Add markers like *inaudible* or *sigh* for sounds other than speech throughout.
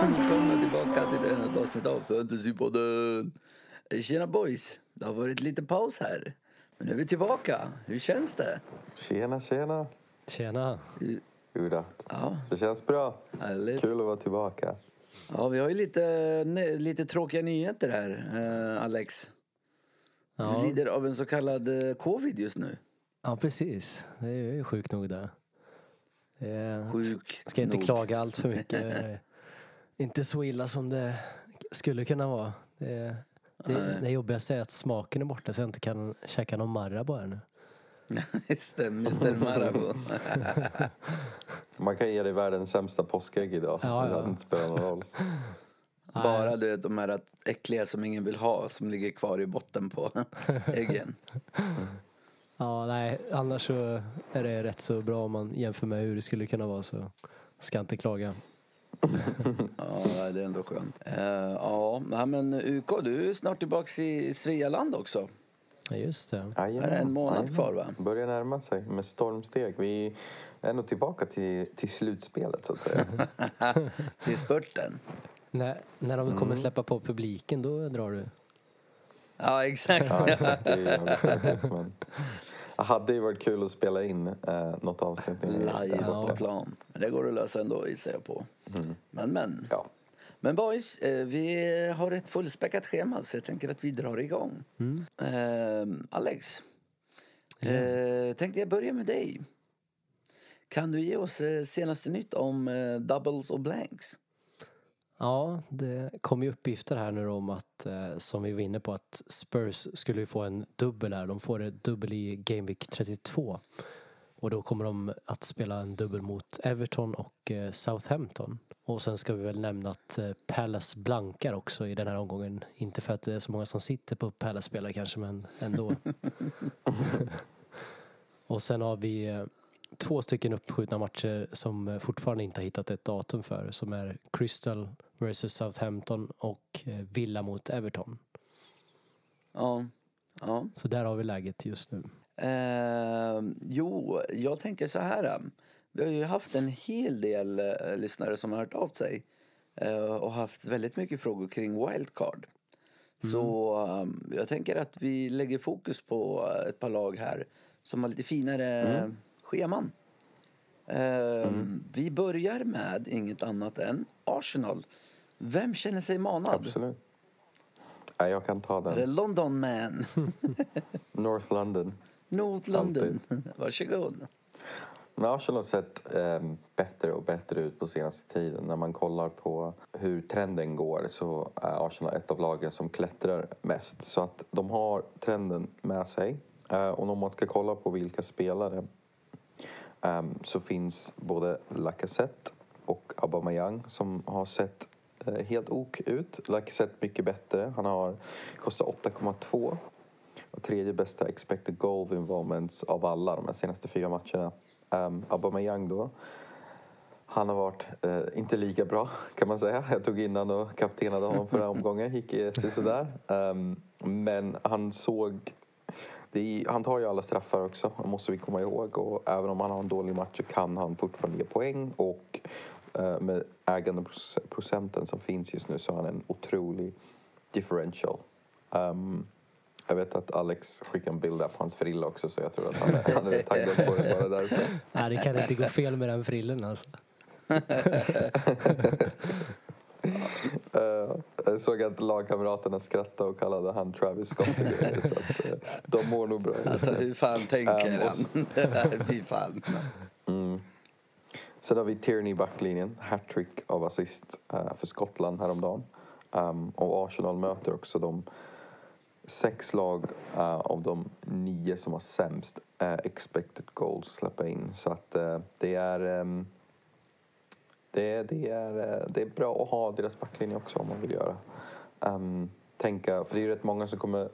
Välkomna tillbaka till ett avsnitt av Fantasypodden. Tjena boys, det har varit lite paus här. Men nu är vi tillbaka. Hur känns det? Tjena, tjena. Tjena. Jodå. Ja, Det känns bra. härligt. Kul att vara tillbaka. Ja, vi har ju lite, lite tråkiga nyheter här, eh, Alex. Du Ja, lider av en så kallad eh, covid just nu. ja, precis. Det är ju sjukt nog det. det är, Sjuk ska inte nog. klaga allt för mycket. *laughs* Inte så illa som det skulle kunna vara. Det, är- det, det jobbigaste är att smaken är borta så jag inte kan käka någon Marabou nu. *laughs* Just det, Mr Marabou. *laughs* Man kan ge dig världens sämsta påskägg idag. Ja, Det ja. hade inte spelat någon roll. *laughs* Bara du vet, de här äckliga som ingen vill ha som ligger kvar i botten på äggen. Ja, nej, annars så är det rätt så bra om man jämför med hur det skulle kunna vara så ska inte klaga. *laughs* Ja, det är ändå skönt. Eh, ja, men UK, du är snart tillbaks i Svealand också. Ja, just det. Jajamän, Är det en månad jajamän. kvar, va? Börjar närma sig med stormsteg. Vi är nog tillbaka till, till slutspelet så att säga. *laughs* Till spurten. När, när de kommer släppa på publiken då drar du. Ja, exakt. Ja, exakt. *laughs* Det hade ju varit kul att spela in eh, något avsnitt. Live på plan. Men det går att lösa ändå gissar jag på. Men men. Ja. Men boys, eh, vi har ett fullspäckat schema så jag tänker att vi drar igång. Eh, Alex, eh, tänkte jag börja med dig. Kan du ge oss eh, senaste nytt om eh, doubles och blanks? Ja, det kom ju uppgifter här nu om att, eh, som vi var inne på, att Spurs skulle ju få en dubbel här. De får det dubbel i Game Week 32. Och då kommer de att spela en dubbel mot Everton och eh, Southampton. Och sen ska vi väl nämna att eh, Palace blankar också i den här omgången. Inte för att det är så många som sitter på Palace-spelare kanske, men ändå. *laughs* och sen har vi två stycken uppskjutna matcher som fortfarande inte har hittat ett datum för. Som är Crystal vs Southampton och eh, Villa mot Everton. Ja. ja. Så där har vi läget just nu. Eh, jo, jag tänker så här. eh, Vi har ju haft en hel del eh, lyssnare som har hört av sig eh, och haft väldigt mycket frågor kring wildcard. Så eh, jag tänker att vi lägger fokus på ett par lag här som har lite finare scheman. Eh, Vi börjar med inget annat än Arsenal. Vem känner sig manad? Absolut. Ja, jag kan ta Är det den. London man? *laughs* North London. North London? Varsågod. Men Arsenal har sett eh, bättre och bättre ut på senaste tiden. När man kollar på hur trenden går så är Arsenal ett av lagen som klättrar mest. Så att de har trenden med sig. Eh, och om man ska kolla på vilka spelare eh, så finns både Lacazette och Aubameyang som har sett Eh, helt ok ut. Lacazette mycket bättre. Han har kostat 8,2 och tredje bästa expected goal involvements av alla de här senaste fyra matcherna. Um, Aubameyang då. Han har varit eh, inte lika bra kan man säga. Jag tog innan och kaptenade honom förra omgången. Gick eh, sådär. Um, ehm, men han såg... Det är, han tar ju alla straffar också, det måste vi komma ihåg. Och även om han har en dålig match så kan han fortfarande ge poäng. Och med ägandeprocenten som finns just nu så har han en otrolig differential. Um, jag vet att Alex skickade en bild där på hans frilla också så jag tror att han är, han är taggad på det bara därför. *laughs* Nej, det kan inte gå fel med den frillen alltså. *laughs* Eh, jag såg att lagkamraterna skrattade och kallade han Travis Scott och grejer, så att, eh, de mår nog bra. Alltså hur fan tänker Ähm, han? *laughs* Fy fan. Sen har vi Tierney i backlinjen, hattrick av assist eh, för Skottland häromdagen. Um, och Arsenal möter också de sex lag eh, av de nio som har sämst eh, expected goals att släppa in. Så att det är ehm, det, är, det, är, det är bra att ha deras backlinje också om man vill göra. Um, tänka, för det är ju rätt många som kommer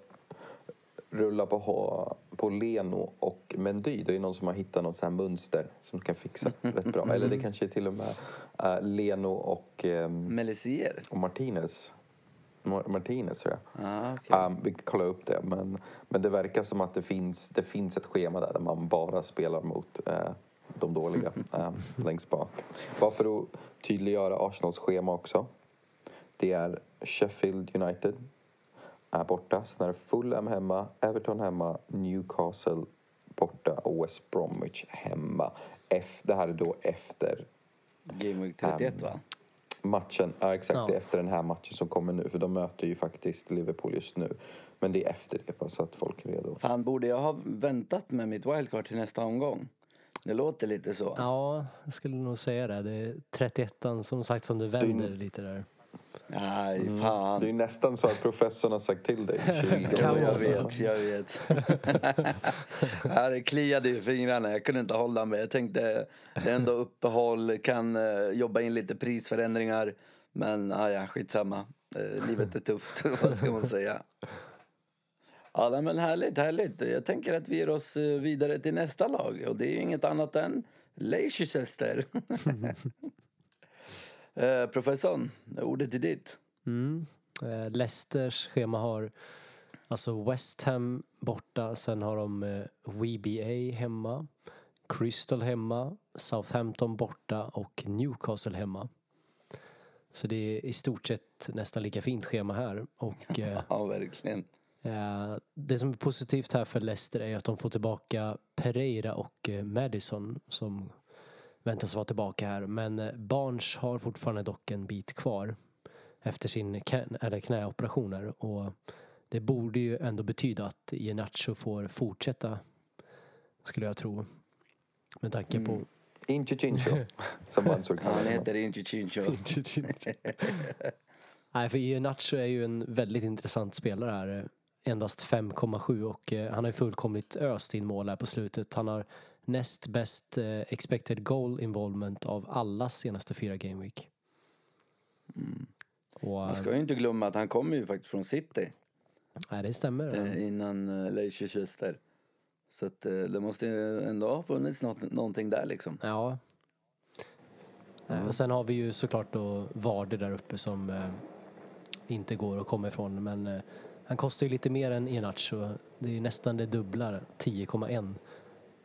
rulla på, på Leno och Mendy. Det är någon som har hittat något så här mönster som kan fixa rätt bra. Eller det kanske är till och med eh, Leno och, um, Melisier? och Martinez. Mar- Martinez tror jag. Ah, okej. Um, vi kan kolla upp det. Men, men det verkar som att det finns, det finns ett schema där, där man bara spelar mot, eh, de dåliga *laughs* eh, längst bak. Bara för att tydliggöra Arsenals schema också. Det är Sheffield United är borta. Sen är det Fulham hemma, Everton hemma, Newcastle borta och West Bromwich hemma. F, det här är då efter Game Week 31 va? matchen. Ja, exakt. Ja. Det är efter den här matchen som kommer nu. För de möter ju faktiskt Liverpool just nu. Men det är efter det, bara så att folk är redo. Fan, borde jag ha väntat med mitt wildcard till nästa omgång? Det låter lite så. Ja, jag skulle nog säga det. Det är 31 som sagt som du vänder lite där. Nej, Det är fan. ju nästan så att professorn har sagt till dig. *laughs* 20 Kan jag vet, jag vet. *laughs* ja, det kliade i fingrarna, jag kunde inte hålla mig. Jag tänkte, det är ändå uppehåll, kan eh, jobba in lite prisförändringar. Men ah, ja, skitsamma. Eh, livet är tufft, *laughs* vad ska man säga? Ja, men härligt, härligt. Jag tänker att vi ger oss eh, vidare till nästa lag. Och det är inget annat än Leicester. Eh, professorn, ordet är ditt. Mm. Eh, Leicesters schema har alltså West Ham borta, sen har de eh, WBA hemma, Crystal hemma, Southampton borta och Newcastle hemma. Så det är i stort sett nästan lika fint schema här. Och *laughs* eh, Ja, verkligen. eh, det som är positivt här för Leicester är att de får tillbaka Pereira och Madison som väntas vara tillbaka här. Men eh, Barnes har fortfarande dock en bit kvar efter sin knä, eller knäoperationer och det borde ju ändå betyda att Iheanacho får fortsätta skulle jag tro. Med tanke på Incho Chincho, *laughs* som Mansour kallar han heter inte Chincho. *laughs* *laughs* Nej, för Iheanacho är ju en väldigt intressant spelare här. Endast 5,7 och eh, han har ju fullkomligt öst in mål här på slutet. Han har näst bäst eh, expected goal involvement av alla senaste fyra game week. Och, Man ska ju inte glömma att han kommer ju faktiskt från City nej, det stämmer. eh, innan eh, Leicester. Så att, eh, det måste ju ändå ha funnits något, någonting där liksom. Ja. Eh, Och sen har vi ju såklart då Vardy där uppe som eh, inte går att komma ifrån. Men eh, han kostar ju lite mer än Iheanacho. Det är ju nästan det dubbla, 10,1.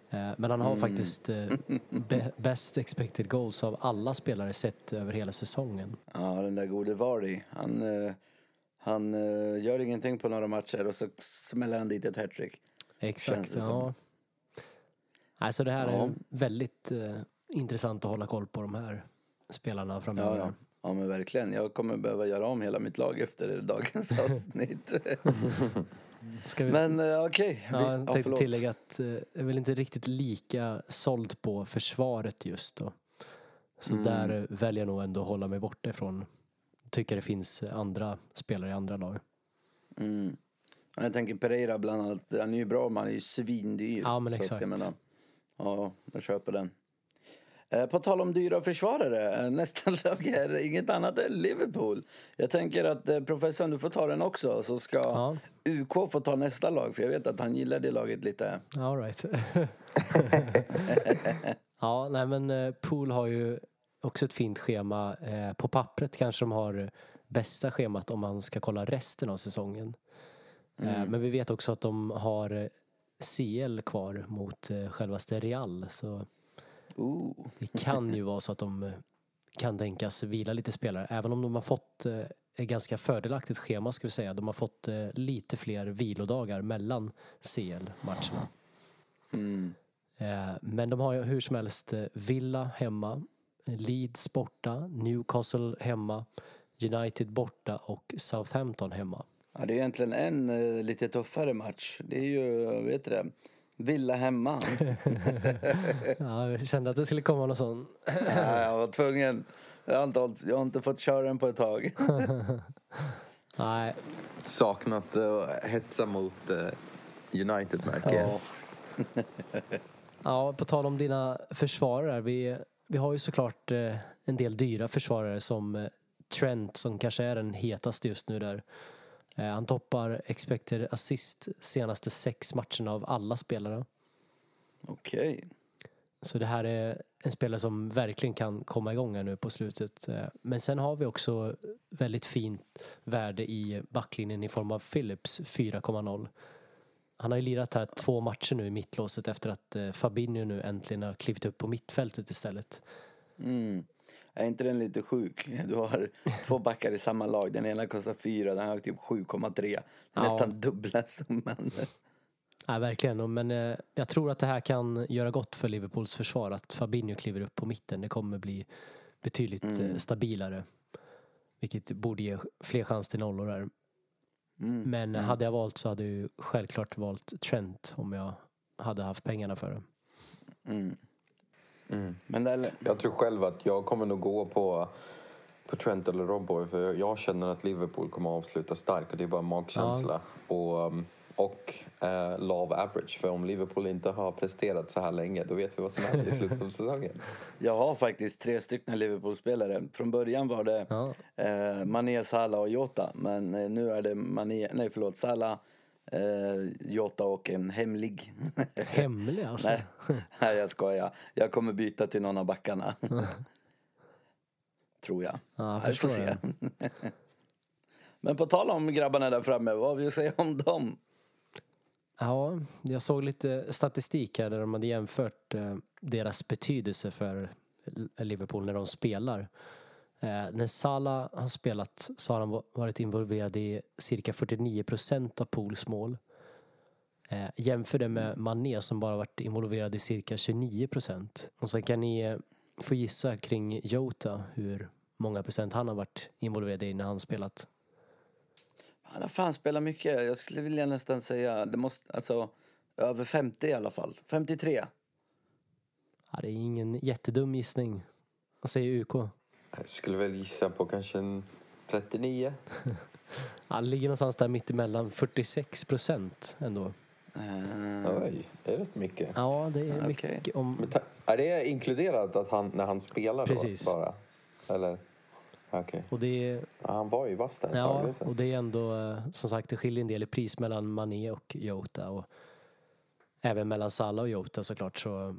Eh, men han har faktiskt eh, *laughs* best expected goals av alla spelare sett över hela säsongen. Ja, den där gode Vardy. Han, eh, han gör ingenting på några matcher och så smäller han dit ett hattrick. Exakt, det ja. Nej, så det här Ja. är väldigt intressant att hålla koll på de här spelarna framöver. Ja, ja. ja, men verkligen. Jag kommer behöva göra om hela mitt lag efter dagens *laughs* avsnitt. *laughs* Ska vi... men eh, okej. Ja, Vi- jag tänkte förlåt. tillägga att eh, jag är väl inte riktigt lika såld på försvaret just då. Så Mm. där väljer jag nog ändå att hålla mig borta ifrån. Tycker det finns andra spelare i andra lag. Mm. Jag tänker Pereira bland annat. Han är ju bra, men han är ju svindyr. Ja, men exakt. Jag menar, ja, jag köper den. Eh, På tal om dyra försvarare, eh, nästa *laughs* lag är inget annat än Liverpool. Jag tänker att eh, professorn, du får ta den också, så ska Ja. UK få ta nästa lag, för jag vet att han gillar det laget lite. All right. *laughs* ja, nej men Pool har ju också ett fint schema. På pappret kanske de har bästa schemat om man ska kolla resten av säsongen. Eh, Men vi vet också att de har CL kvar mot självaste Real. Så Ooh. det kan ju vara så att de eh, kan tänkas vila lite spelare. Även om de har fått eh, ett ganska fördelaktigt schema ska vi säga. De har fått eh, lite fler vilodagar mellan CL-matcherna. Mm. Men de har ju hur som helst Villa hemma, Leeds borta, Newcastle hemma, United borta och Southampton hemma. Ja, det är egentligen en lite tuffare match. Det är ju, vet du det, Villa hemma. *laughs* Ja, jag kände att det skulle komma någon sån. ja, jag var tvungen. Jag har, inte, jag har inte fått köra den på ett tag. *laughs* Nej, Saknat uh, hetsa mot eh, United märker. Ja. ja, på tal om dina försvarare. Vi, vi har ju såklart eh, en del dyra försvarare som eh, Trent som kanske är den hetaste just nu där. Eh, Han toppar expected assist senaste sex matcherna av alla spelare. Okej. Så det här är en spelare som verkligen kan komma igång här nu på slutet. Eh, Men sen har vi också väldigt fint värde i backlinjen i form av Phillips 4,0. han har ju lirat här två matcher nu i mittlåset efter att eh, Fabinho nu äntligen har klivit upp på mittfältet istället. Mm. Är inte den lite sjuk? Du har två backar i samma lag. Den ena kostar 4, den har typ 7,3. Det är Ja. nästan dubbla summan. Nej, verkligen. Men eh, jag tror att det här kan göra gott för Liverpools försvar att Fabinho kliver upp på mitten. Det kommer bli betydligt Mm. eh, stabilare. Vilket borde ge fler chans till nollor där. Mm. Men hade jag valt så hade jag självklart valt Trent om jag hade haft pengarna för det. Mm. Men det, Jag tror själv att jag kommer nog gå på, på Trent eller Robboy för jag känner att Liverpool kommer att avsluta starkt och det är bara magkänsla. Och, um, och eh, love average. För om Liverpool inte har presterat så här länge då vet vi vad som händer i slutet av säsongen. *laughs* jag har faktiskt tre stycken Liverpool-spelare. Från början var det Ja. eh, Mané, Salah och Jota. Men eh, nu är det Mané, nej förlåt, Salah, eh, Jota och en hemlig. *laughs* Hemlig alltså. nej, *laughs* nej, jag skojar. Jag kommer byta till någon av backarna. *laughs* Tror jag. Ja, jag Ja, vi får se. Men på tal om grabbarna där framme, vad har vi att säga om dem? Ja, jag såg lite statistik här där de hade jämfört eh, deras betydelse för Liverpool när de spelar. Eh, när Salah har spelat så har han va- varit involverad i cirka 49 procent av Pools mål. Eh, jämför det med Mané som bara varit involverad i cirka 29 procent. Och sen kan ni eh, få gissa kring Jota hur många procent han har varit involverad i när han spelat. Han har fan spelat mycket. Jag skulle vilja nästan säga, det måste, alltså över 50 i alla fall. 53. Ja, det är ingen jättedum gissning. Vad säger UK? Jag skulle väl gissa på kanske en 39. Han *laughs* ligger någonstans där mitt emellan 46 procent ändå. Eh, Oj, det är rätt mycket. Ja, det är mycket om... Är det inkluderat att han, när han spelar då Precis. bara? Eller? Och det är, Ja, Han var ju vass där ja, så. och det är ändå, eh, som sagt, det skiljer en del i pris mellan Mané och Jota. Och även mellan Salah och Jota såklart. Så,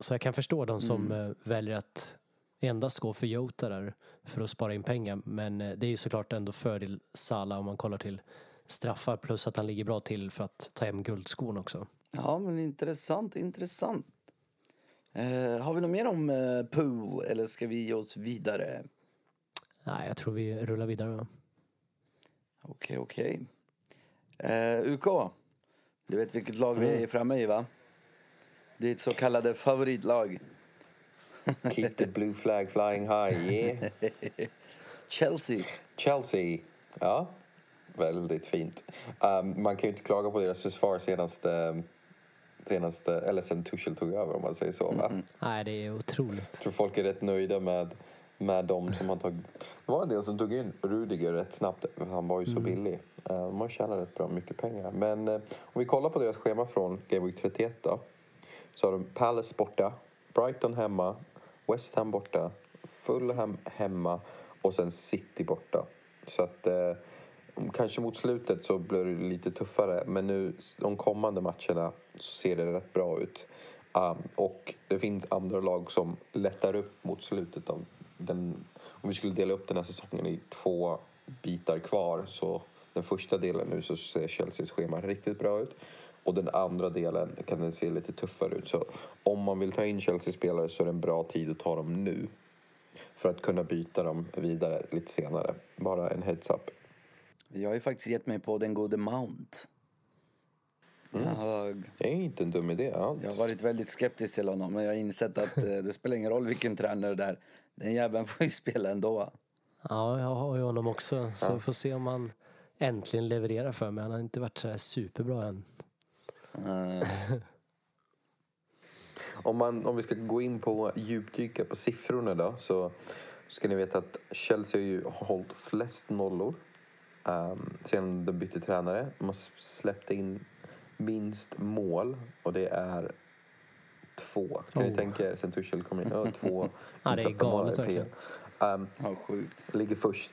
så jag kan förstå de som Mm. eh, väljer att endast gå för Jota där för att spara in pengar. Men eh, det är ju såklart ändå fördel Salah om man kollar till straffar plus att han ligger bra till för att ta hem guldskon också. Ja, men intressant, intressant. Eh, har vi något mer om eh, pool eller ska vi ge oss vidare? Nej, jag tror vi rullar vidare. Okej, okej. Eh, UK, du vet vilket lag vi är framme i va? Ditt så kallade favoritlag. *laughs* Keep the blue flag flying high, yeah. *laughs* Chelsea. Chelsea. Ja, väldigt fint. Um, man kan ju inte klaga på deras försvar senaste, senaste eller sen Tuchel tog över om man säger så. Va? Nej, det är otroligt. Jag tror folk är rätt nöjda med, med de som har tagit... Det var en del som tog in Rudiger rätt snabbt, för han var ju så billig. Uh, de har tjänat rätt bra mycket pengar. Men eh, om vi kollar på deras schema från Game Week 31 då. Så har de Palace borta, Brighton hemma, West Ham borta, Fulham hemma och sen City borta. Så att eh, kanske mot slutet så blir det lite tuffare. Men nu de kommande matcherna så ser det rätt bra ut. Um, och det finns andra lag som lättar upp mot slutet av den. Om vi skulle dela upp den här säsongen i två bitar kvar så den första delen nu så ser Chelseas schema riktigt bra ut. Och den andra delen kan den se lite tuffare ut. Så om man vill ta in Chelsea-spelare så är det en bra tid att ta dem nu. För att kunna byta dem vidare lite senare. Bara en heads-up. Jag har ju faktiskt gett mig på den gode Mount. Jag, Det är inte en dum idé alls. jag har varit väldigt skeptisk till honom men jag har insett att eh, det spelar ingen roll vilken tränare det är. Den jäveln får ju spela ändå. Ja, jag har ju honom också. Så vi får se om han äntligen levererar för mig. Han har inte varit så här superbra än. Eh, Om, man, om vi ska gå in på djupdyka på siffrorna då så ska ni veta att Chelsea har ju hållit flest nollor um, sen de bytte tränare. De har släppt in minst mål och det är två. Kan ni Oh. tänka er sen Tuchel kom in? Ja, två *laughs* Ja, det är galet verkligen. Um, ja, sjukt. ligger först.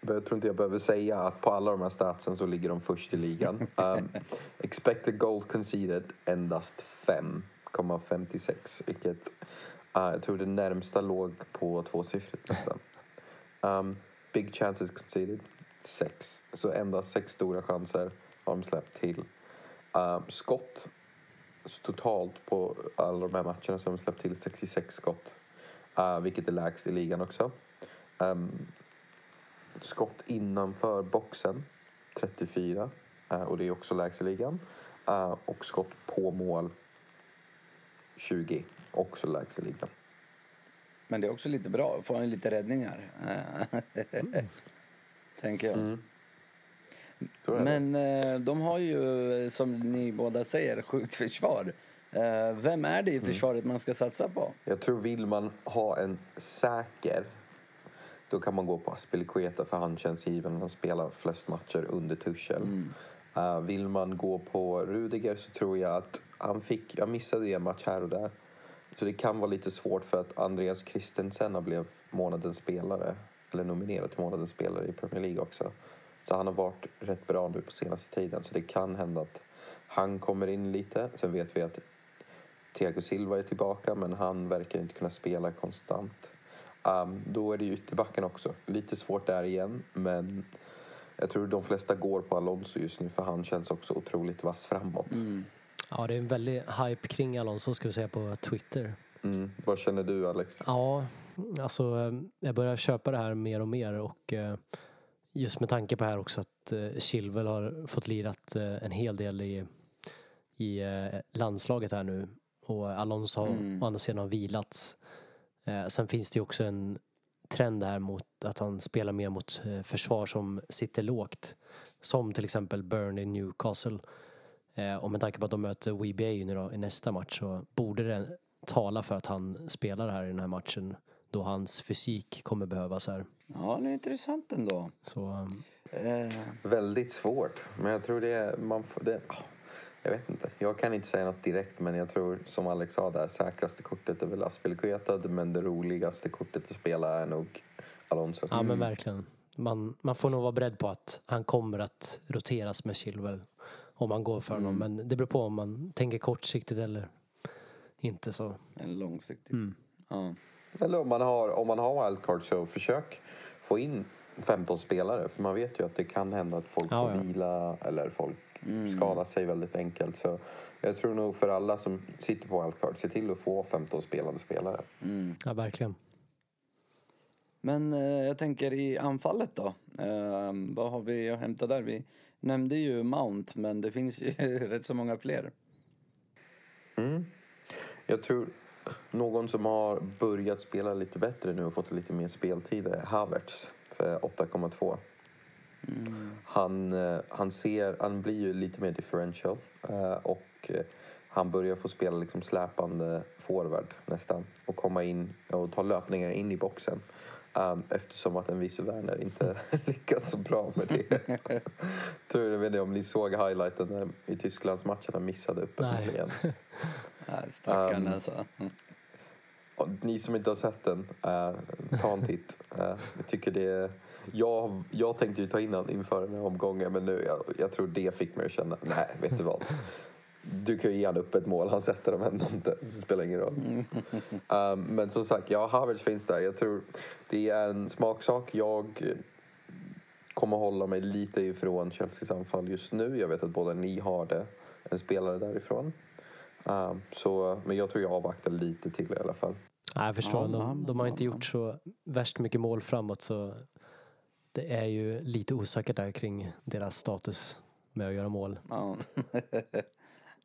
Jag tror inte jag behöver säga att på alla de här statsen så ligger de först i ligan. *laughs* Um, expected goal conceded endast 5,56 vilket uh, jag tror det närmsta låg på tvåsiffrigt nästan. Um, big chances conceded 6. Så endast sex stora chanser har de släppt till Uh, skott. Så totalt på alla de här matcherna så har de släppt till 66 skott. Uh, vilket är lägst i ligan också. Um, skott innanför boxen 34. Uh, och det är också lägst i ligan. Uh, och skott på mål 20. Också lägst i ligan. Men det är också lite bra. Får han lite räddningar. mm. *laughs* Tänker jag. Mm. Men eh, de har ju, som ni båda säger, sjukt försvar. Eh, vem är det i mm. försvaret mm. man ska satsa på? Jag tror vill man ha en säker då kan man gå på Aspilicueta för han känns given. Han spelar flest matcher under Tuchel. Mm. Uh, vill man gå på Rudiger så tror jag att han fick, jag missade en match här och där. Så det kan vara lite svårt för att Andreas Christensen blev månadens spelare. Eller nominerad till månadens spelare i Premier League också. Så han har varit rätt bra nu på senaste tiden. Så det kan hända att han kommer in lite. Sen vet vi att Thiago Silva är tillbaka men han verkar inte kunna spela konstant. Um, då är det ju ytterbacken också. Lite svårt där igen men jag tror de flesta går på Alonso just nu för han känns också otroligt vass framåt. Mm. Ja, det är en väldig hype kring Alonso ska vi säga på Twitter. Mm. Vad känner du Alex? Ja, alltså eh, jag börjar köpa det här mer och mer och eh, just med tanke på här också att eh, Chilwell har fått lirat en hel del i, i landslaget här nu och Alonso har mm. å andra sidan vilat. Sen finns det ju också en trend här mot att han spelar mer mot försvar som sitter lågt. Som till exempel Burnley Newcastle Eh, och med tanke på att de möter WBA nu då, i nästa match så borde det tala för att han spelar här i den här matchen då hans fysik kommer behövas här. Ja, det är intressant ändå. Så, um... eh. Väldigt svårt, men jag tror det är... Man får, det, jag vet inte. Jag kan inte säga något direkt, men jag tror som Alex sa där, säkraste kortet är väl Aspelkueta, men det roligaste kortet att spela är nog Alonso. Ja, men verkligen. Man, man får nog vara beredd på att han kommer att roteras med Chilwell om man går för honom. Mm. Men det beror på om man tänker kortsiktigt eller inte så. Eller långsiktigt. Mm. Ja. Eller om man har, om man har wildcard så försök få in 15 spelare. För man vet ju att det kan hända att folk ja, får ja. vila eller folk mm. skadar sig väldigt enkelt. Så jag tror nog för alla som sitter på wildcard, se till att få 15 spelande spelare. Mm. Ja, verkligen. Men eh, jag tänker i anfallet då. Eh, vad har vi att hämta där? Vi nämnde ju Mount, men det finns ju *laughs* rätt så många fler. Mm. Jag tror någon som har börjat spela lite bättre nu och fått lite mer speltid är Havertz för 8,2. Mm. Han, eh, han, ser, han blir ju lite mer differential eh, och eh, han börjar få spela liksom släpande forward nästan och komma in och ta löpningar in i boxen. Um, eftersom att en vice Werner inte *laughs* lyckas så bra med det. *laughs* Tror jag vet inte om ni såg highlighten i Tysklands matchen han missade upp igen. *laughs* Stackarn um, alltså. Ni som inte har sett den, uh, ta en titt. Uh, jag tycker det jag, jag tänkte ju ta in den inför den här omgången men nu, jag, jag tror det fick mig att känna, nej vet du vad du kan ju ge upp ett mål, han sätter dem ändå inte. det spelar ingen roll. Um, men som sagt, ja, Havertz finns där. Jag tror det är en smaksak. Jag kommer hålla mig lite ifrån Chelseas anfall just nu. Jag vet att båda ni har det, en spelare därifrån. Um, så, men jag tror jag avvaktar lite till i alla fall. Ja, jag förstår. De, de har inte gjort så värst mycket mål framåt så det är ju lite osäkert där kring deras status med att göra mål. Ja. *laughs*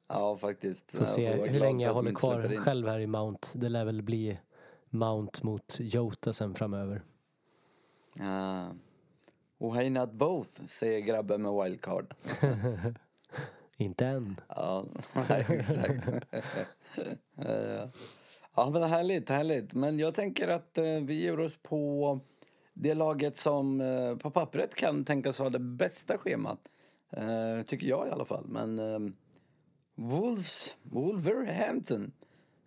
Ja, faktiskt. Får se hur länge jag håller kvar själv här i Mount. Det lär väl bli Mount mot Jota sen framöver. Ja. Why not both, säger grabben med wildcard. *laughs* Inte än. Ja, *laughs* exakt. ja, men härligt, härligt. Men jag tänker att eh, vi ger oss på det laget som eh, på pappret kan tänkas ha det bästa schemat. Eh, tycker jag i alla fall. Men Wolves, Wolverhampton.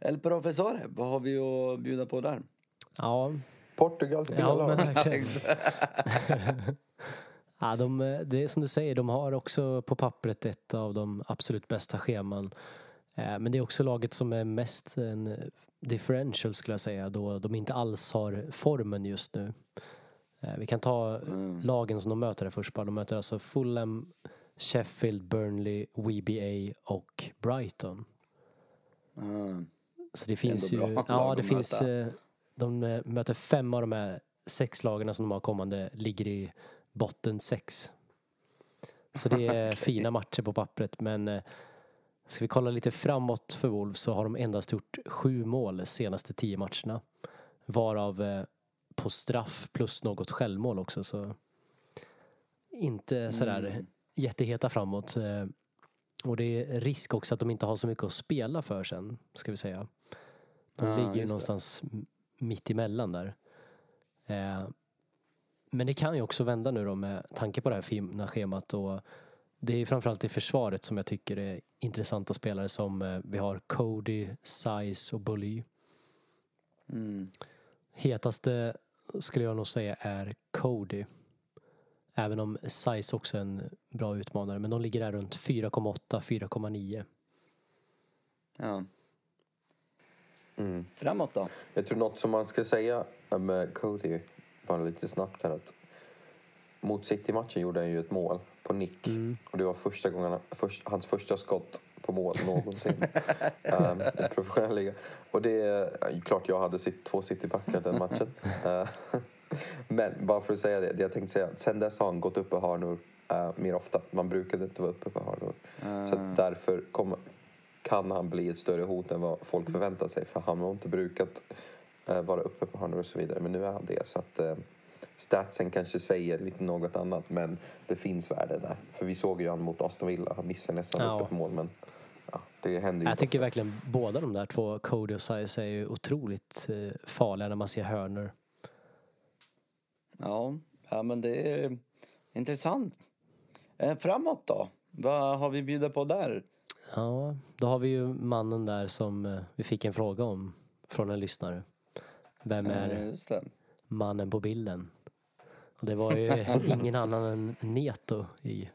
El Profesore, vad har vi att bjuda på där? Ja. Portugals ja, men *laughs* *laughs* ja, de, det är som du säger, de har också på pappret ett av de absolut bästa scheman. Eh, men det är också laget som är mest en differential skulle jag säga då de inte alls har formen just nu. Eh, vi kan ta mm. lagen som de möter först bara. De möter alltså Fulham, Sheffield, Burnley, WBA och Brighton. Mm. Så det finns ju... Ja, det finns... möta. eh, De eh, möter fem av de här sex lagarna som de har kommande ligger i botten sex. Så det är *laughs* fina matcher på pappret men eh, ska vi kolla lite framåt för Wolves så har de endast gjort sju mål senaste tio matcherna. Varav eh, på straff plus något självmål också så inte sådär Mm. jätteheta framåt. eh, Och det är risk också att de inte har så mycket att spela för sen, ska vi säga. De Ja, ligger ju det. någonstans m- mitt emellan där. Eh, men det kan ju också vända nu då med tanke på det här fina schemat och det är framförallt i försvaret som jag tycker är intressanta spelare som eh, vi har Cody, Size och Bully. Mm. Hetaste skulle jag nog säga är Cody. Även om Size också är en bra utmanare men de ligger där runt 4,8, 4,9. Ja. Mm. Framåt då? Jag tror något som man ska säga med Cody, bara lite snabbt här att mot City-matchen gjorde han ju ett mål på nick. Mm. Och det var första gången, först, hans första skott på mål någonsin um, *laughs* i professionell liga. Och det är klart jag hade sitt, två City-backar den matchen. *laughs* Eh, *laughs* men bara för att säga det, det jag tänkte säga, sen dess har han gått upp på hörnor eh, mer ofta. Man brukade inte vara uppe på hörnor. Så Mm. att därför kom, kan han bli ett större hot än vad folk förväntar sig. För han har inte brukat eh, vara uppe på hörnor och så vidare. Men nu är han det. Så att eh, statsen kanske säger lite något annat. Men det finns värde där. För vi såg ju han mot Aston Villa. Han missade nästan Ja. uppe på mål. Men ja, det händer ju Jag tycker ofta. verkligen båda de där två, Cody och Size, är ju otroligt eh, farliga när man ser hörnor. Ja, ja, men det är intressant. Eh, framåt då? Vad har vi bjudit på där? Ja, då har vi ju mannen där som eh, vi fick en fråga om från en lyssnare. Vem är det. mannen på bilden? Det var ju *laughs* ingen annan än Neto i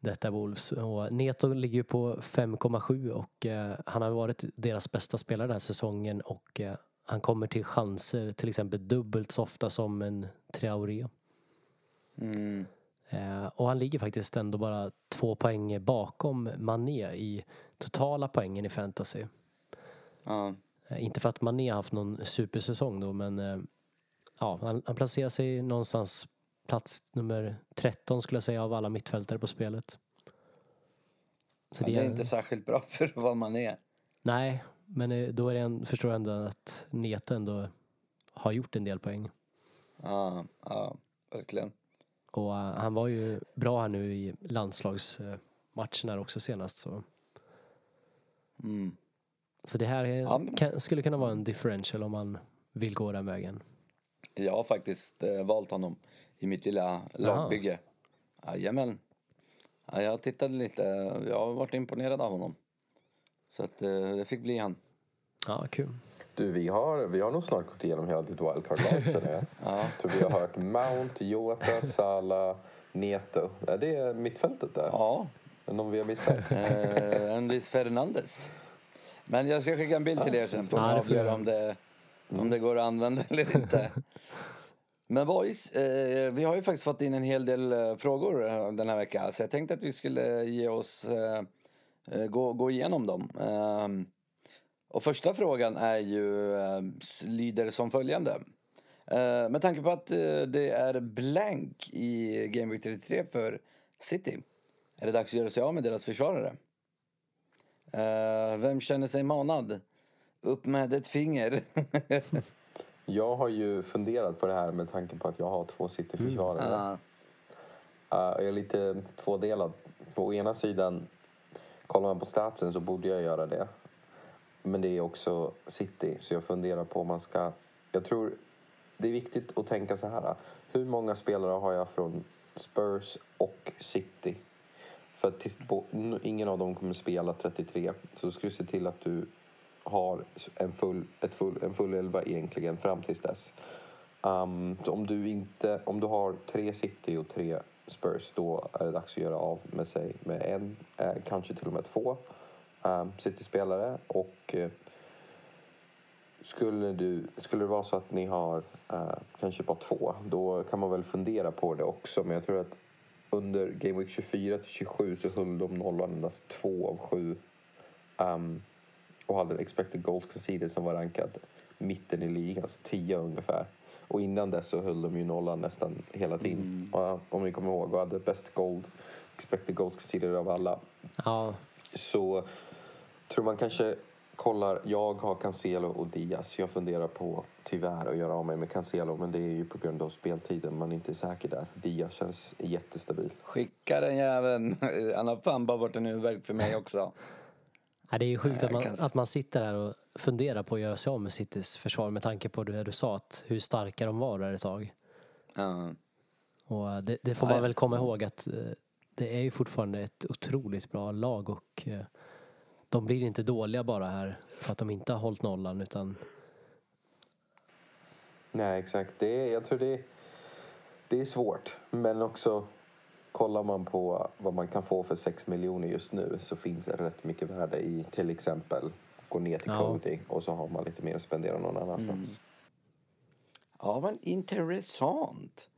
detta Wolves. Och Neto ligger ju på 5,7 och eh, han har varit deras bästa spelare den här säsongen och eh, han kommer till chanser till exempel dubbelt så ofta som en Traoré. Mm. Eh, och han ligger faktiskt ändå bara två poäng bakom Mané i totala poängen i fantasy. Eh, inte för att Mané har haft någon supersäsong då men eh, ja, han, han placerar sig någonstans plats nummer 13 skulle jag säga av alla mittfältare på spelet. Så Ja, det är inte särskilt bra *laughs* för vad man är. Nej, men eh, då är det en, förstår jag ändå att Neto ändå har gjort en del poäng. Ja, ja verkligen. Och eh, han var ju bra här nu i landslagsmatchen här också senast så. Mm. Så det här är, Ja, men- kan, skulle kunna vara en differential om man vill gå den vägen. Jag har faktiskt eh, valt honom i mitt lilla lagbygge. Jajamän. Ja, jag tittade lite. Jag har varit imponerad av honom. Så att eh, det fick bli han. Ja, kul. Du, vi har, vi har nog snart gått igenom hela ditt wildcard-lag *laughs* känner jag. Ja. Så vi har hört Mount, Jota, Salah, Neto. Ja, det är mittfältet där. Ja, Är det någon vi har missat? *laughs* eh, en viss Fernandes. Men jag ska skicka en bild till er sen. Får Ja, det får avgöra om det, om det går att använda eller inte. *laughs* Men boys, eh, vi har ju faktiskt fått in en hel del eh, frågor eh, den här veckan. Så jag tänkte att vi skulle ge oss, eh, eh, gå, gå igenom dem. Ehm, och första frågan är ju, eh, lyder som följande. Eh, med tanke på att eh, det är blank i Game Week 33 för City. Är det dags att göra sig av med deras försvarare? Eh, vem känner sig manad? Upp med ett finger. *laughs* Jag har ju funderat på det här med tanke på att jag har två City-försvarare. Ja. Uh, jag är lite tvådelad. På ena sidan, kollar man på statsen så borde jag göra det. Men det är också City, så jag funderar på om man ska... Jag tror det är viktigt att tänka så här. Hur många spelare har jag från Spurs och City? För att ingen av dem kommer spela 33. Så ska du se till att du har en full, ett full, en full elva egentligen fram tills dess. Um, så om du, inte, om du har tre City och tre Spurs då är det dags att göra av med sig med en, eh, kanske till och med två um, City-spelare. Och eh, skulle, du, skulle det vara så att ni har eh, kanske bara två då kan man väl fundera på det också. Men jag tror att under Game Week 24 till 27 så höll de nollan endast två av sju. Um, och hade en expected goals conceded som var rankad mitten i ligan, så 10 ungefär. Och innan dess så höll de ju nollan nästan hela tiden. Och, om ni kommer ihåg, och hade bäst gold, expected goals conceded av alla. Ja, Så tror man kanske kollar, jag har Cancelo och Diaz. Jag funderar på tyvärr att göra av mig med Cancelo men det är ju på grund av speltiden man inte är säker där. Diaz känns jättestabil. Skicka den jäveln. Han har fan bara varit en huvudvärk för mig också. Nej, det är ju sjukt Nej, att man, att man sitter här och funderar på att göra sig av med Citys försvar med tanke på det du sa, att hur starka de var där ett tag. Ja. Och eh, det, det får Ja, man ja. väl komma ihåg att eh, det är ju fortfarande ett otroligt bra lag och eh, de blir inte dåliga bara här för att de inte har hållit nollan utan Nej, exakt. Det är, jag tror det är, det är svårt. Men också kollar man på vad man kan få för 6 miljoner just nu så finns det rätt mycket värde i till exempel gå ner till Ja. Cody och så har man lite mer att spendera någon annanstans. Ja, men intressant.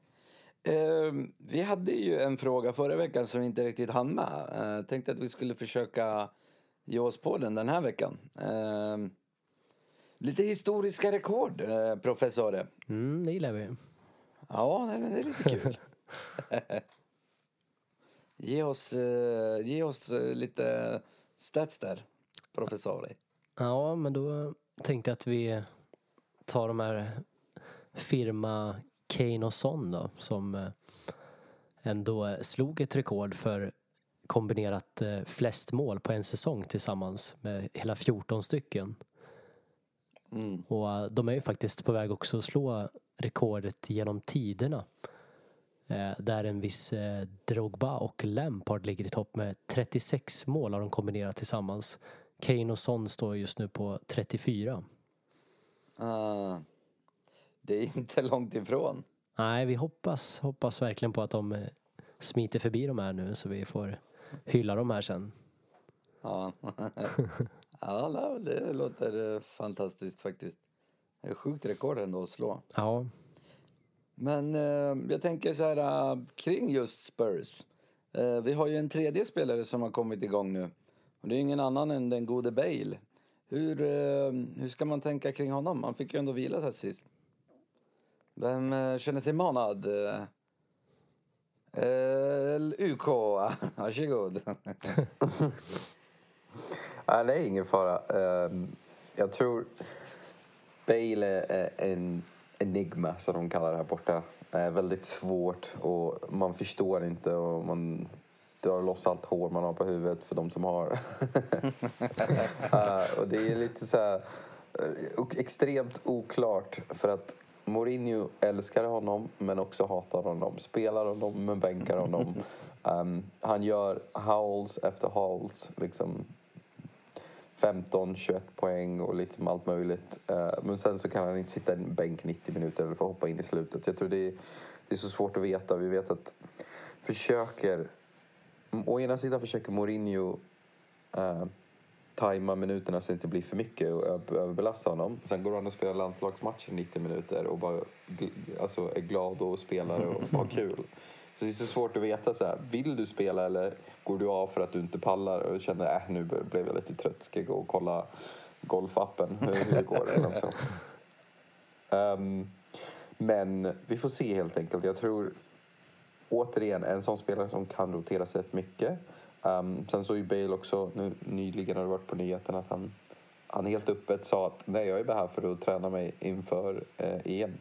Eh, vi hade ju en fråga förra veckan som vi inte riktigt hann med. Eh, tänkte att vi skulle försöka ge oss på den den här veckan. Eh, lite historiska rekord, eh, professor. mm, det gillar vi. Ja, men det är lite kul. *laughs* ge oss, eh, ge oss eh, lite stats där, professor. Ja, men då tänkte jag att vi tar de här firma Kane och Son då som eh, ändå slog ett rekord för kombinerat flest mål på en säsong tillsammans med hela 14 stycken. Mm. Och de är ju faktiskt på väg också att slå rekordet genom tiderna. Eh, Där en viss eh, Drogba och Lampard ligger i topp med 36 mål har de kombinerat tillsammans. Kane och Son står just nu på 34. Ah, det är inte långt ifrån. Nej, vi hoppas, hoppas verkligen på att de eh, smiter förbi de här nu så vi får hylla dem här sen. Ja, *laughs* det låter fantastiskt faktiskt. Det är sjukt rekord ändå att slå. Ja, men eh, jag tänker så här eh, kring just Spurs. Eh, vi har ju en tredje spelare som har kommit igång nu. Och det är ingen annan än den gode Bale. Hur, eh, hur ska man tänka kring honom? Han fick ju ändå vila sig sist. Vem eh, känner sig manad? Eh, UK, *laughs* varsågod. *laughs* Nej, det är ingen fara. Eh, jag tror Bale är en enigma, som de kallar det här borta. är väldigt svårt och man förstår inte och man drar loss allt hår man har på huvudet för de som har. Eh, *laughs* *laughs* och det är lite så här eh, extremt oklart för att Mourinho älskar honom men också hatar honom. Spelar honom men bänkar honom. *laughs* Ehm, han gör howls efter howls. Liksom 15, 21 poäng och lite allt möjligt. Eh, men sen så kan han inte sitta i en bänk 90 minuter eller få hoppa in i slutet. Jag tror det är, det är så svårt att veta. Vi vet att försöker... Å ena sidan försöker Mourinho uh, tajma minuterna så att det inte blir för mycket och överbelasta honom. Sen går han och spelar landslagsmatcher i 90 minuter och bara alltså, är glad och spelar och har *laughs* kul. Så det är så svårt att veta. Så här, vill du spela eller går du av för att du inte pallar och känner att äh, nu blev jag lite trött. Ska gå och kolla golfappen hur, hur det går eller. Ehm, men vi får se helt enkelt. Jag tror återigen en sån spelare som kan roteras rätt mycket. Um, sen så är ju Bale också, nu, nyligen har det varit på nyheten att han, han helt öppet sa att nej jag är bara här för att träna mig inför eh, EM.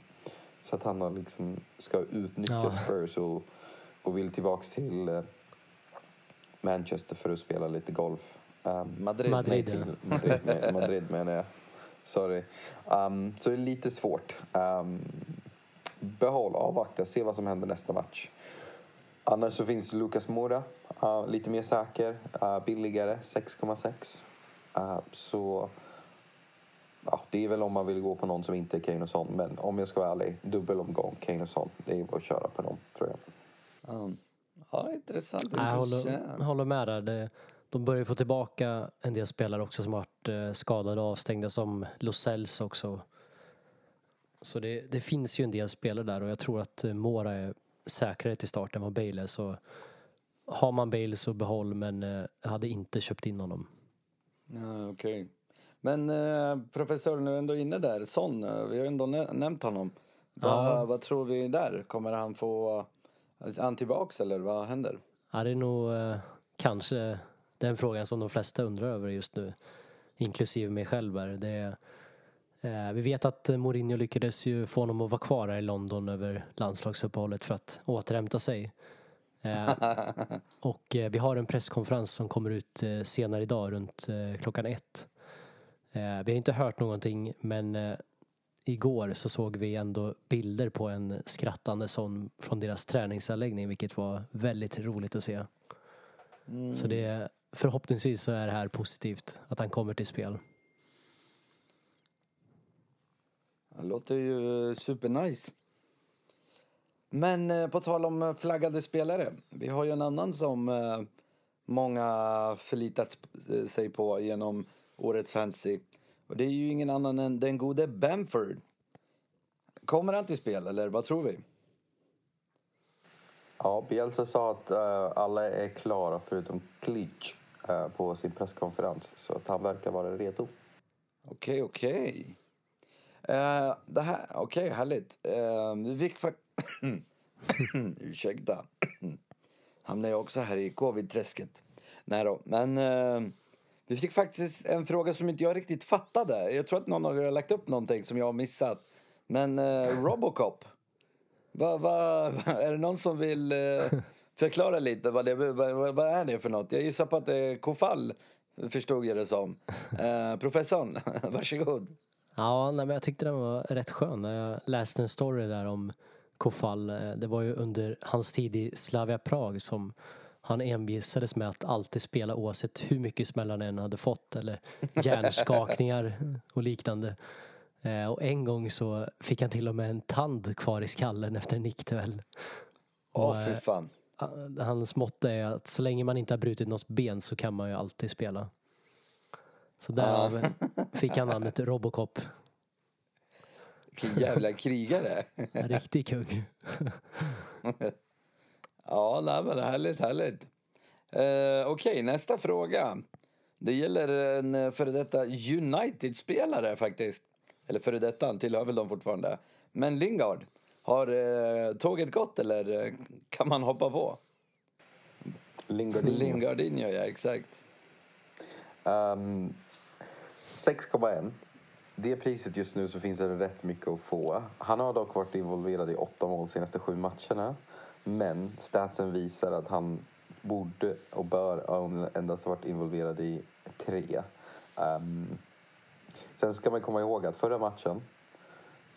Så att han har liksom ska utnyttja Ja. Spurs och, och vill tillbaks till eh, Manchester för att spela lite golf. Um, Madrid. Madrid. Nej, till Madrid, *laughs* men- Madrid menar jag. Sorry. Um, så det är lite svårt. Um, behåll, avvakta, se vad som händer nästa match. Annars så finns Lucas Moura, uh, lite mer säker, uh, billigare, 6,6. Uh, så ja, det är väl om man vill gå på någon som inte är Kane och Son. Men om jag ska vara ärlig, dubbelomgång Kane och Son. Det är bara att köra på dem, tror jag. Ja, ja intressant. Jag håller, håller med där. Det, de börjar få tillbaka en del spelare också som har varit eh, skadade och avstängda som Losells också. Så det, det finns ju en del spelare där och jag tror att eh, Mora är säkrare till start än vad Bale är. Så har man Bale så behåll, men eh, hade inte köpt in honom. Ja, Okej. Men eh, professor, nu är ändå inne där. Son, vi har ändå nä- nämnt honom. Va, Ja. Vad tror vi där? Kommer han få... Är han tillbaks eller vad händer? Ja, det är nog eh, kanske den frågan som de flesta undrar över just nu. Inklusive mig själv. Är. Det eh, vi vet att Mourinho lyckades ju få honom att vara kvar här i London över landslagsuppehållet för att återhämta sig. Eh, *laughs* och eh, vi har en presskonferens som kommer ut eh, senare idag runt eh, klockan ett. Vi har inte hört någonting men igår så såg vi ändå bilder på en skrattande son från deras träningsanläggning vilket var väldigt roligt att se. Så det är, förhoppningsvis så är det här positivt att han kommer till spel. Det låter ju supernice. Men eh, på tal om eh, flaggade spelare. Vi har ju en annan som eh, många förlitat sig på genom årets fantasy. Och det är ju ingen annan än den gode Bamford. Kommer han till spel eller vad tror vi? Ja, Bielsa sa att eh, alla är klara förutom Klitsch eh, på sin presskonferens. Så att han verkar vara redo. Okej, okej. Eh, det här, okej, härligt. Uh, vi fick fa- *clears throat* Ursäkta. *clears throat* Hamnar jag också här i covid-träsket. Nej då, men eh, vi fick faktiskt en fråga som inte jag riktigt fattade. Jag tror att någon av er har lagt upp någonting som jag har missat. Men eh, Robocop. Va, va, *laughs* är det någon som vill eh, förklara lite vad, det, vad, vad är det för något? Jag gissar på att det är kofall, förstod jag det som. Eh, professorn, *laughs* varsågod. Ja, nej, men jag tyckte den var rätt skön när jag läste en story där om Kofall. Eh, det var ju under hans tid i Slavia Prag som han envisades med att alltid spela oavsett hur mycket smällar han än hade fått eller hjärnskakningar och liknande. Eh, Och en gång så fick han till och med en tand kvar i skallen efter en nickduell. Åh, Och, fy eh, fan. Hans motto är att så länge man inte har brutit något ben så kan man ju alltid spela. Så därav fick han namnet Robocop. Vilken jävla krigare. *laughs* En riktig kung. *laughs* Ja, nej, men härligt, härligt. Eh, Okej, nästa fråga. Det gäller en före detta United-spelare faktiskt. Eller före detta, han tillhör väl dem fortfarande. Men Lingard, har eh, tåget gått eller eh, kan man hoppa på? Lingardinho. Lingardinho, ja exakt. Ehm, 6,1. Det priset just nu så finns det rätt mycket att få. Han har dock varit involverad i åtta mål de senaste sju matcherna. Men statsen visar att han borde och bör endast ha varit involverad i tre. Ehm, sen ska man komma ihåg att förra matchen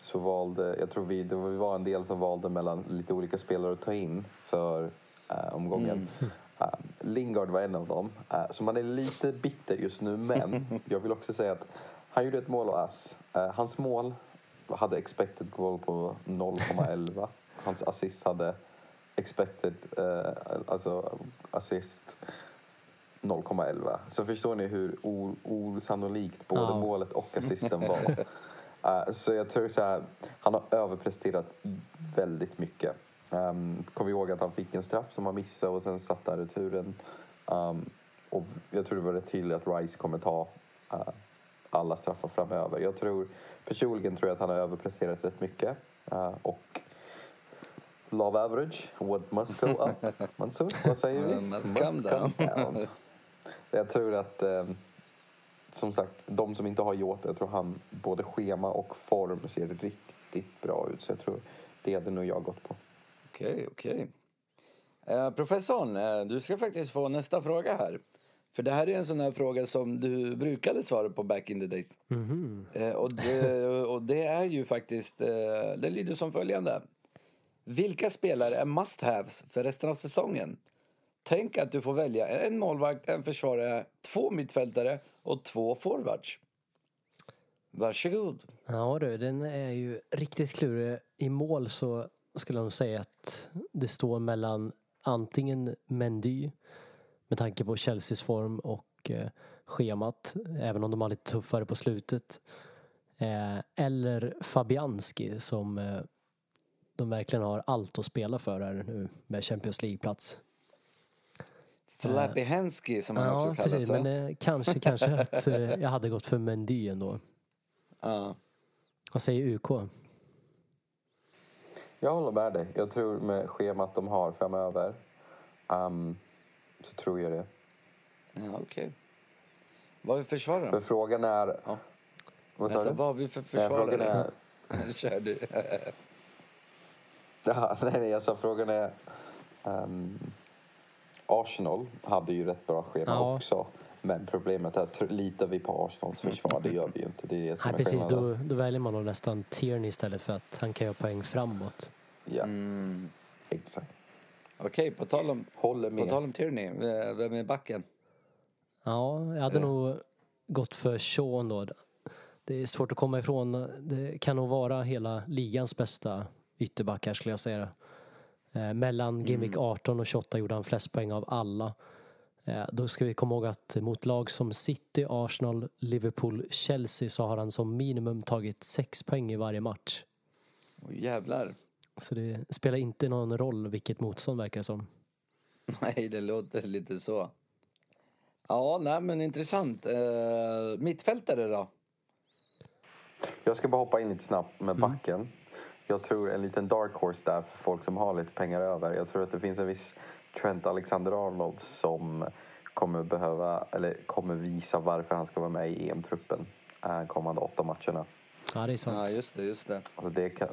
så valde, jag tror vi, det var- en del som valde mellan lite olika spelare att ta in för eh, omgången. Eh, Lingard var en av dem. Eh, så man är lite bitter just nu, men *laughs* jag vill också säga att han gjorde ett mål och ass. Eh, hans mål hade expected goal på 0,11. Hans assist hade expected, eh, alltså assist 0,11. Så förstår ni hur osannolikt både Ja. målet och assisten *laughs* var. Eh, så jag tror så här, han har överpresterat väldigt mycket. Um, kom ihåg att han fick en straff som han missade och sen satte han returen. Um, och jag tror det var rätt tydligt att Rice kommer ta eh, alla straffar framöver. Jag tror, personligen tror jag att han har överpresterat rätt mycket. Eh, och love average, what must go up? *laughs* Mansour, vad säger vi? Must come down. down. Jag tror att, eh, som sagt, de som inte har Jota, jag tror han, både schema och form ser riktigt bra ut. Så jag tror det hade nog jag gått på. Okej, okej. Eh, professorn, eh, du ska faktiskt få nästa fråga här. För det här är en sån här fråga som du brukade svara på back in the days. Eh, och, det, och det är ju faktiskt, eh, det lyder som följande. Vilka spelare är must-haves för resten av säsongen? Tänk att du får välja en målvakt, en försvarare, två mittfältare och två forwards. Varsågod. Ja du, den är ju riktigt klurig. I mål så skulle de säga att det står mellan antingen Mendy med tanke på Chelseas form och eh, schemat, även om de har lite tuffare på slutet. Eh, eller Fabianski som eh, de verkligen har allt att spela för här nu med Champions League-plats. Flappy Hensky som han Ja, också kallas. precis. va? Men eh, kanske, kanske att eh, jag hade gått för Mendy ändå. Ja. Vad säger UK? Jag håller med dig. Jag tror med schemat de har framöver ehm, så tror jag det. Ja, okej. Vad har vi för försvarare? För frågan är... Ja. Vad sa Alltså, du? vad har vi för Nej, frågan försvarare? är... Kör du. *laughs* *laughs* Ja, nej, sa frågan är... ehm, Arsenal hade ju rätt bra schema Ja. också. Men problemet är att litar vi på Arsenals försvar? Det gör vi ju inte. Det är det som Nej, är precis. Då, då väljer man nog nästan Tierney istället för att han kan göra poäng framåt. Ja, Mm. exakt. Okej, på tal om, Håller på med. tal om Tierney. eh, Vem är backen? Ja, jag hade nog gått för Sean då. Det är svårt att komma ifrån. Det kan nog vara hela ligans bästa ytterback här skulle jag säga. Eh, mellan Game Week 18 och 28 gjorde han flest poäng av alla. Eh, då ska vi komma ihåg att mot lag som City, Arsenal, Liverpool, Chelsea så har han som minimum tagit sex poäng i varje match. Åh jävlar. Så det spelar inte någon roll vilket motstånd verkar det som. *laughs* Nej, det låter lite så. Ja, nej men intressant. Uh, mittfältare då? Jag ska bara hoppa in lite snabbt med Mm. Jag tror en liten dark horse där för folk som har lite pengar över. Jag tror att det finns en viss Trent Alexander-Arnold som kommer behöva, eller kommer visa varför han ska vara med i EM-truppen eh, kommande åtta matcherna. Ja, det är sant. Ja, just det, just det. Alltså det, kan,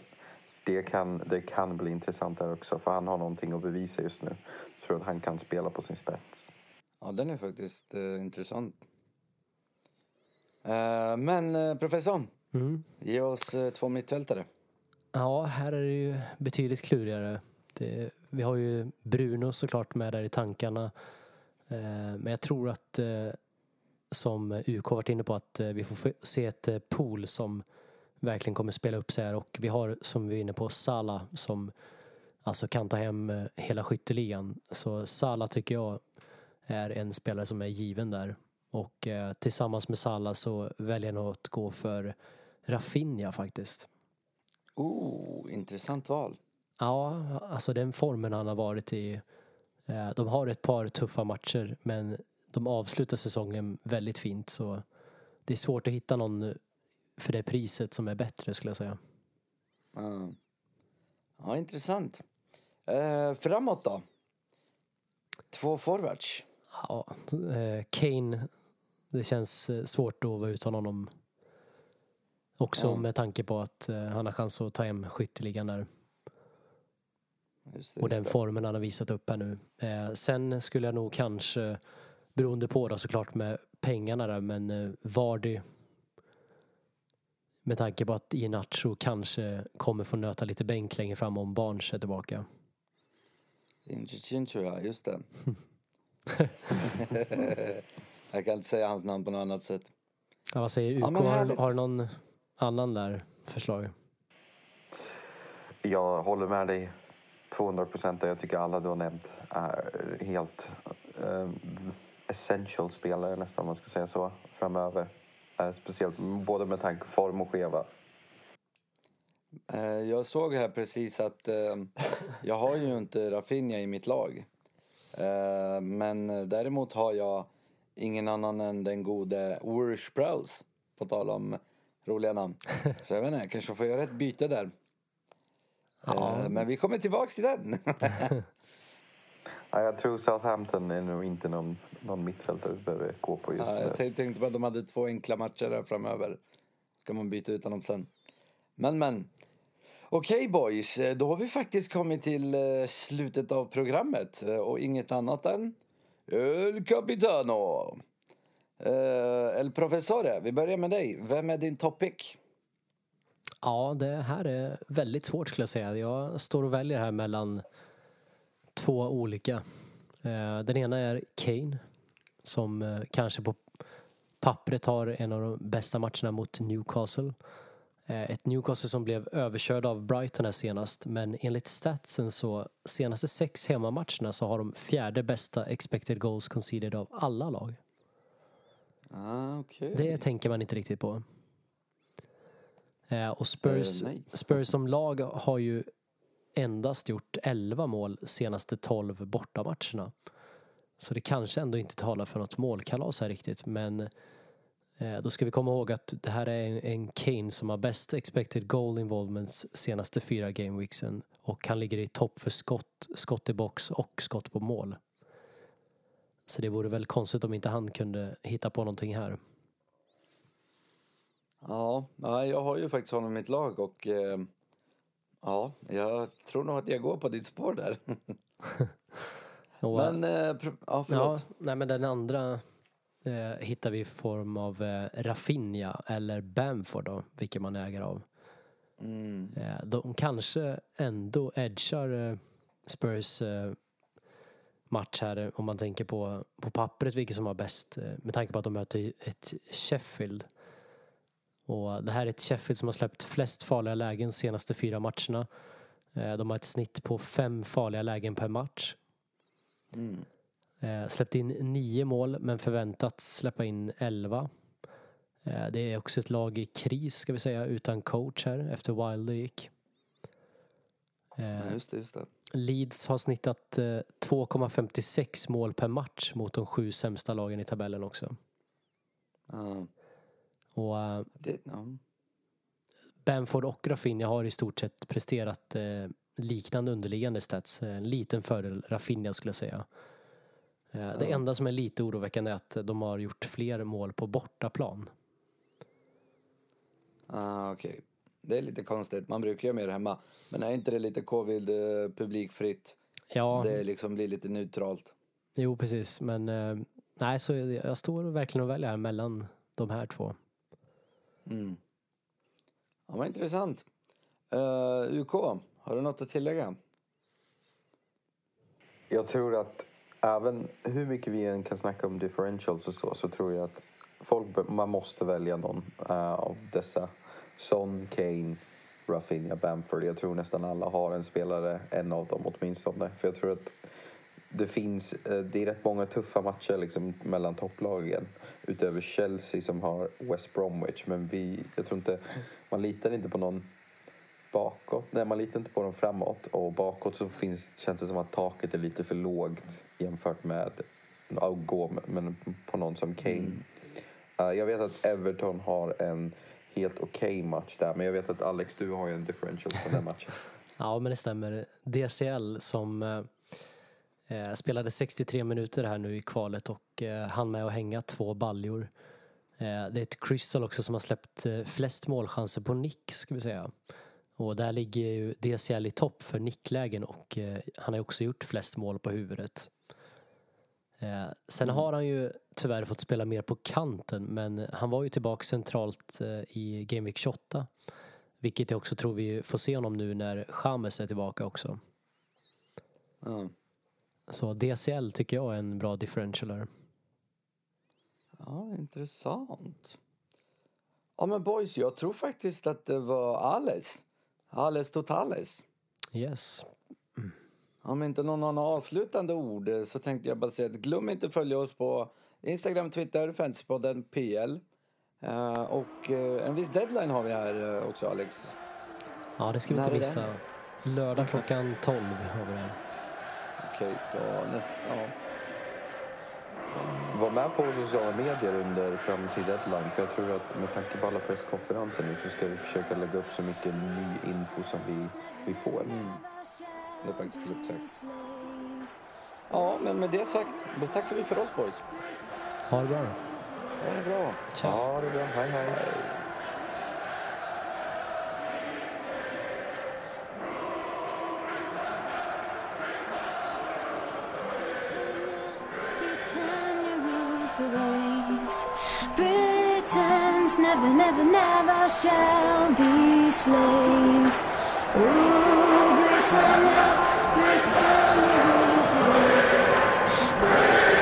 det, kan, det kan bli intressant där också för han har någonting att bevisa just nu. Jag tror att han kan spela på sin spets. Ja, den är faktiskt eh, intressant. Eh, men uh, professorn, Mm. ge oss eh, två mittfältare. Ja, här är det ju betydligt klurigare. Det, vi har ju Bruno såklart med där i tankarna. Eh, men jag tror att, eh, som UK varit inne på, att eh, vi får se ett eh, pool som verkligen kommer spela upp sig här. Och vi har, som vi är inne på, Sala som alltså kan ta hem eh, hela skytteligan. Så Sala tycker jag är en spelare som är given där. Och eh, tillsammans med Sala så väljer jag nog att gå för Rafinha faktiskt. Oh, intressant val. Ja, alltså den formen han har varit i. eh, De har ett par tuffa matcher men de avslutar säsongen väldigt fint så det är svårt att hitta någon för det priset som är bättre skulle jag säga. Ja, ja intressant. Eh, framåt då? Två forwards. Ja, eh, Kane, det känns eh, svårt att vara utan honom. Också Ja. med tanke på att eh, han har chans att ta hem skytteligan där. Det, Och den formen han har visat upp här nu. Eh, sen skulle jag nog kanske, beroende på då såklart med pengarna där, men eh, Vardy med tanke på att Iheanacho kanske kommer få nöta lite bänk längre fram om Barnes är tillbaka. Inchincho, ja, just det. *laughs* *laughs* Jag kan inte säga hans namn på något annat sätt. Ja, vad säger UK? Ja, har, har någon annan där förslag? Jag håller med dig 200 procent. Jag tycker alla du har nämnt är helt eh, essential spelare nästan om man ska säga så framöver. Eh, speciellt både med tanke på form och skeva. Eh, Jag såg här precis att eh, jag har ju inte Rafinha i mitt lag. Eh, Men däremot har jag ingen annan än den gode Urs Sprouse. På tal om roliga namn. Så jag vet inte, jag kanske får göra ett byte där. Ja. Eh, Men vi kommer tillbaks till den. Ja, jag tror Southampton är nog inte någon, någon mittfältare du behöver gå på just Ja, jag nu. tänkte tänkte bara att de hade två enkla matcher där framöver. Ska man byta ut honom sen. Men men. Okej boys, eh, då har vi faktiskt kommit till eh, slutet av programmet. Och inget annat än El Capitano. Eh, El Professore, vi börjar med dig. Vem är din topic? Ja, det här är väldigt svårt skulle jag säga. Jag står och väljer här mellan två olika. Eh, den ena är Kane som eh, kanske på pappret har en av de bästa matcherna mot Newcastle. Eh, ett Newcastle som blev överkörd av Brighton här senast men enligt statsen så senaste sex hemmamatcherna så har de fjärde bästa expected goals conceded av alla lag. Ah, okej. Det tänker man inte riktigt på. Eh, och Spurs, Eh. Spurs som lag har ju endast gjort 11 mål senaste 12 bortamatcherna. Så det kanske ändå inte talar för något målkalas här riktigt men eh, då ska vi komma ihåg att det här är en, en Kane som har bäst expected goal involvements senaste fyra gameweeksen och han ligger i topp för skott, skott i box och skott på mål. Så det vore väl konstigt om inte han kunde hitta på någonting här. Ja, jag har ju faktiskt honom i mitt lag och eh, ja, jag tror nog att jag går på ditt spår där. *laughs* Men, eh, ja, förlåt. ja, nej men den andra eh, hittar vi i form av eh, Rafinha eller Bamford då, vilken man äger av. Mm. Eh, de kanske ändå edgar eh, Spurs eh, match här eh, om man tänker på, på pappret vilket som har bäst eh, med tanke på att de möter ett Sheffield. Och det här är ett Sheffield som har släppt flest farliga lägen senaste fyra matcherna. Eh, de har ett snitt på fem farliga lägen per match. Mm. Släppt in nio mål men förväntats släppa in elva. Det är också ett lag i kris ska vi säga utan coach här efter Wilder gick. Ja, just det, just det. Leeds har snittat eh, 2,56 mål per match mot de sju sämsta lagen i tabellen också. Ja, Och eh, det. Bamford och Rafinha har i stort sett presterat eh, liknande underliggande stats. Eh, En liten fördel Rafinha skulle jag säga. Eh, Det Ja. enda som är lite oroväckande är att de har gjort fler mål på bortaplan. Ah, okej. Det är lite konstigt. Man brukar ju mer hemma. Men är inte det lite covid eh, publikfritt? Ja, Det liksom blir lite neutralt. jo precis. Men eh, nej, så jag står verkligen och väljer här mellan de här två. Mm. Ja, vad intressant. Uh, UK, har du något att tillägga? Jag tror att även hur mycket vi än kan snacka om differentials och så, så tror jag att folk, man måste välja någon eh, av dessa. Son, Kane, Rafinha, Bamford. Jag tror nästan alla har en spelare, en av dem åtminstone. För jag tror att det finns, eh, det är rätt många tuffa matcher liksom mellan topplagen. Utöver Chelsea som har West Bromwich. Men vi, jag tror inte, man litar inte på någon bakåt. Nej, man litar inte på dem framåt. Och bakåt så finns, känns det som att taket är lite för lågt jämfört med att gå men på någon som Kane. Eh, jag vet att Everton har en helt okej match där. Men jag vet att Alex, du har ju en differential på den matchen. *laughs* Ja, men det stämmer. DCL som eh, eh spelade 63 minuter här nu i kvalet och eh, hann med att hänga två baljor. Eh, det är ett Crystal också som har släppt eh, flest målchanser på nick, ska vi säga. Och där ligger ju DCL i topp för nicklägen och eh, han har ju också gjort flest mål på huvudet. Eh, sen har han ju tyvärr fått spela mer på kanten men han var ju tillbaka centralt eh, i Game Week 28. Vilket jag också tror vi får se honom nu när Chamez är tillbaka också. Ja. Så DCL tycker jag är en bra differential här. ja, intressant. Ja, men boys, jag tror faktiskt att det var Ales. Ales Totales. Yes. Om inte någon har några avslutande ord eh, så tänkte jag bara säga att glöm inte att följa oss på Instagram, Twitter, Fantasypodden, PL. Eh, och eh, en viss deadline har vi här eh, också, Alex. Ja, det ska vi När inte missa. Lördag klockan 12 har vi den. Okej, så nästa... Ja. Var med på sociala medier under fram till deadline. För jag tror att med tanke på alla presskonferenser nu så ska vi försöka lägga upp så mycket ny info som vi, vi får. Mm. Det är faktiskt klokt sagt. Ja, men med det sagt, då tackar vi för oss, boys. Ha det bra. Ha det bra. Ciao. Ja, det är bra. Hej, hej. Britannia rules the waves. Britons never, never, never shall be slaves. Oh, Britannia, Britannia rules the waves.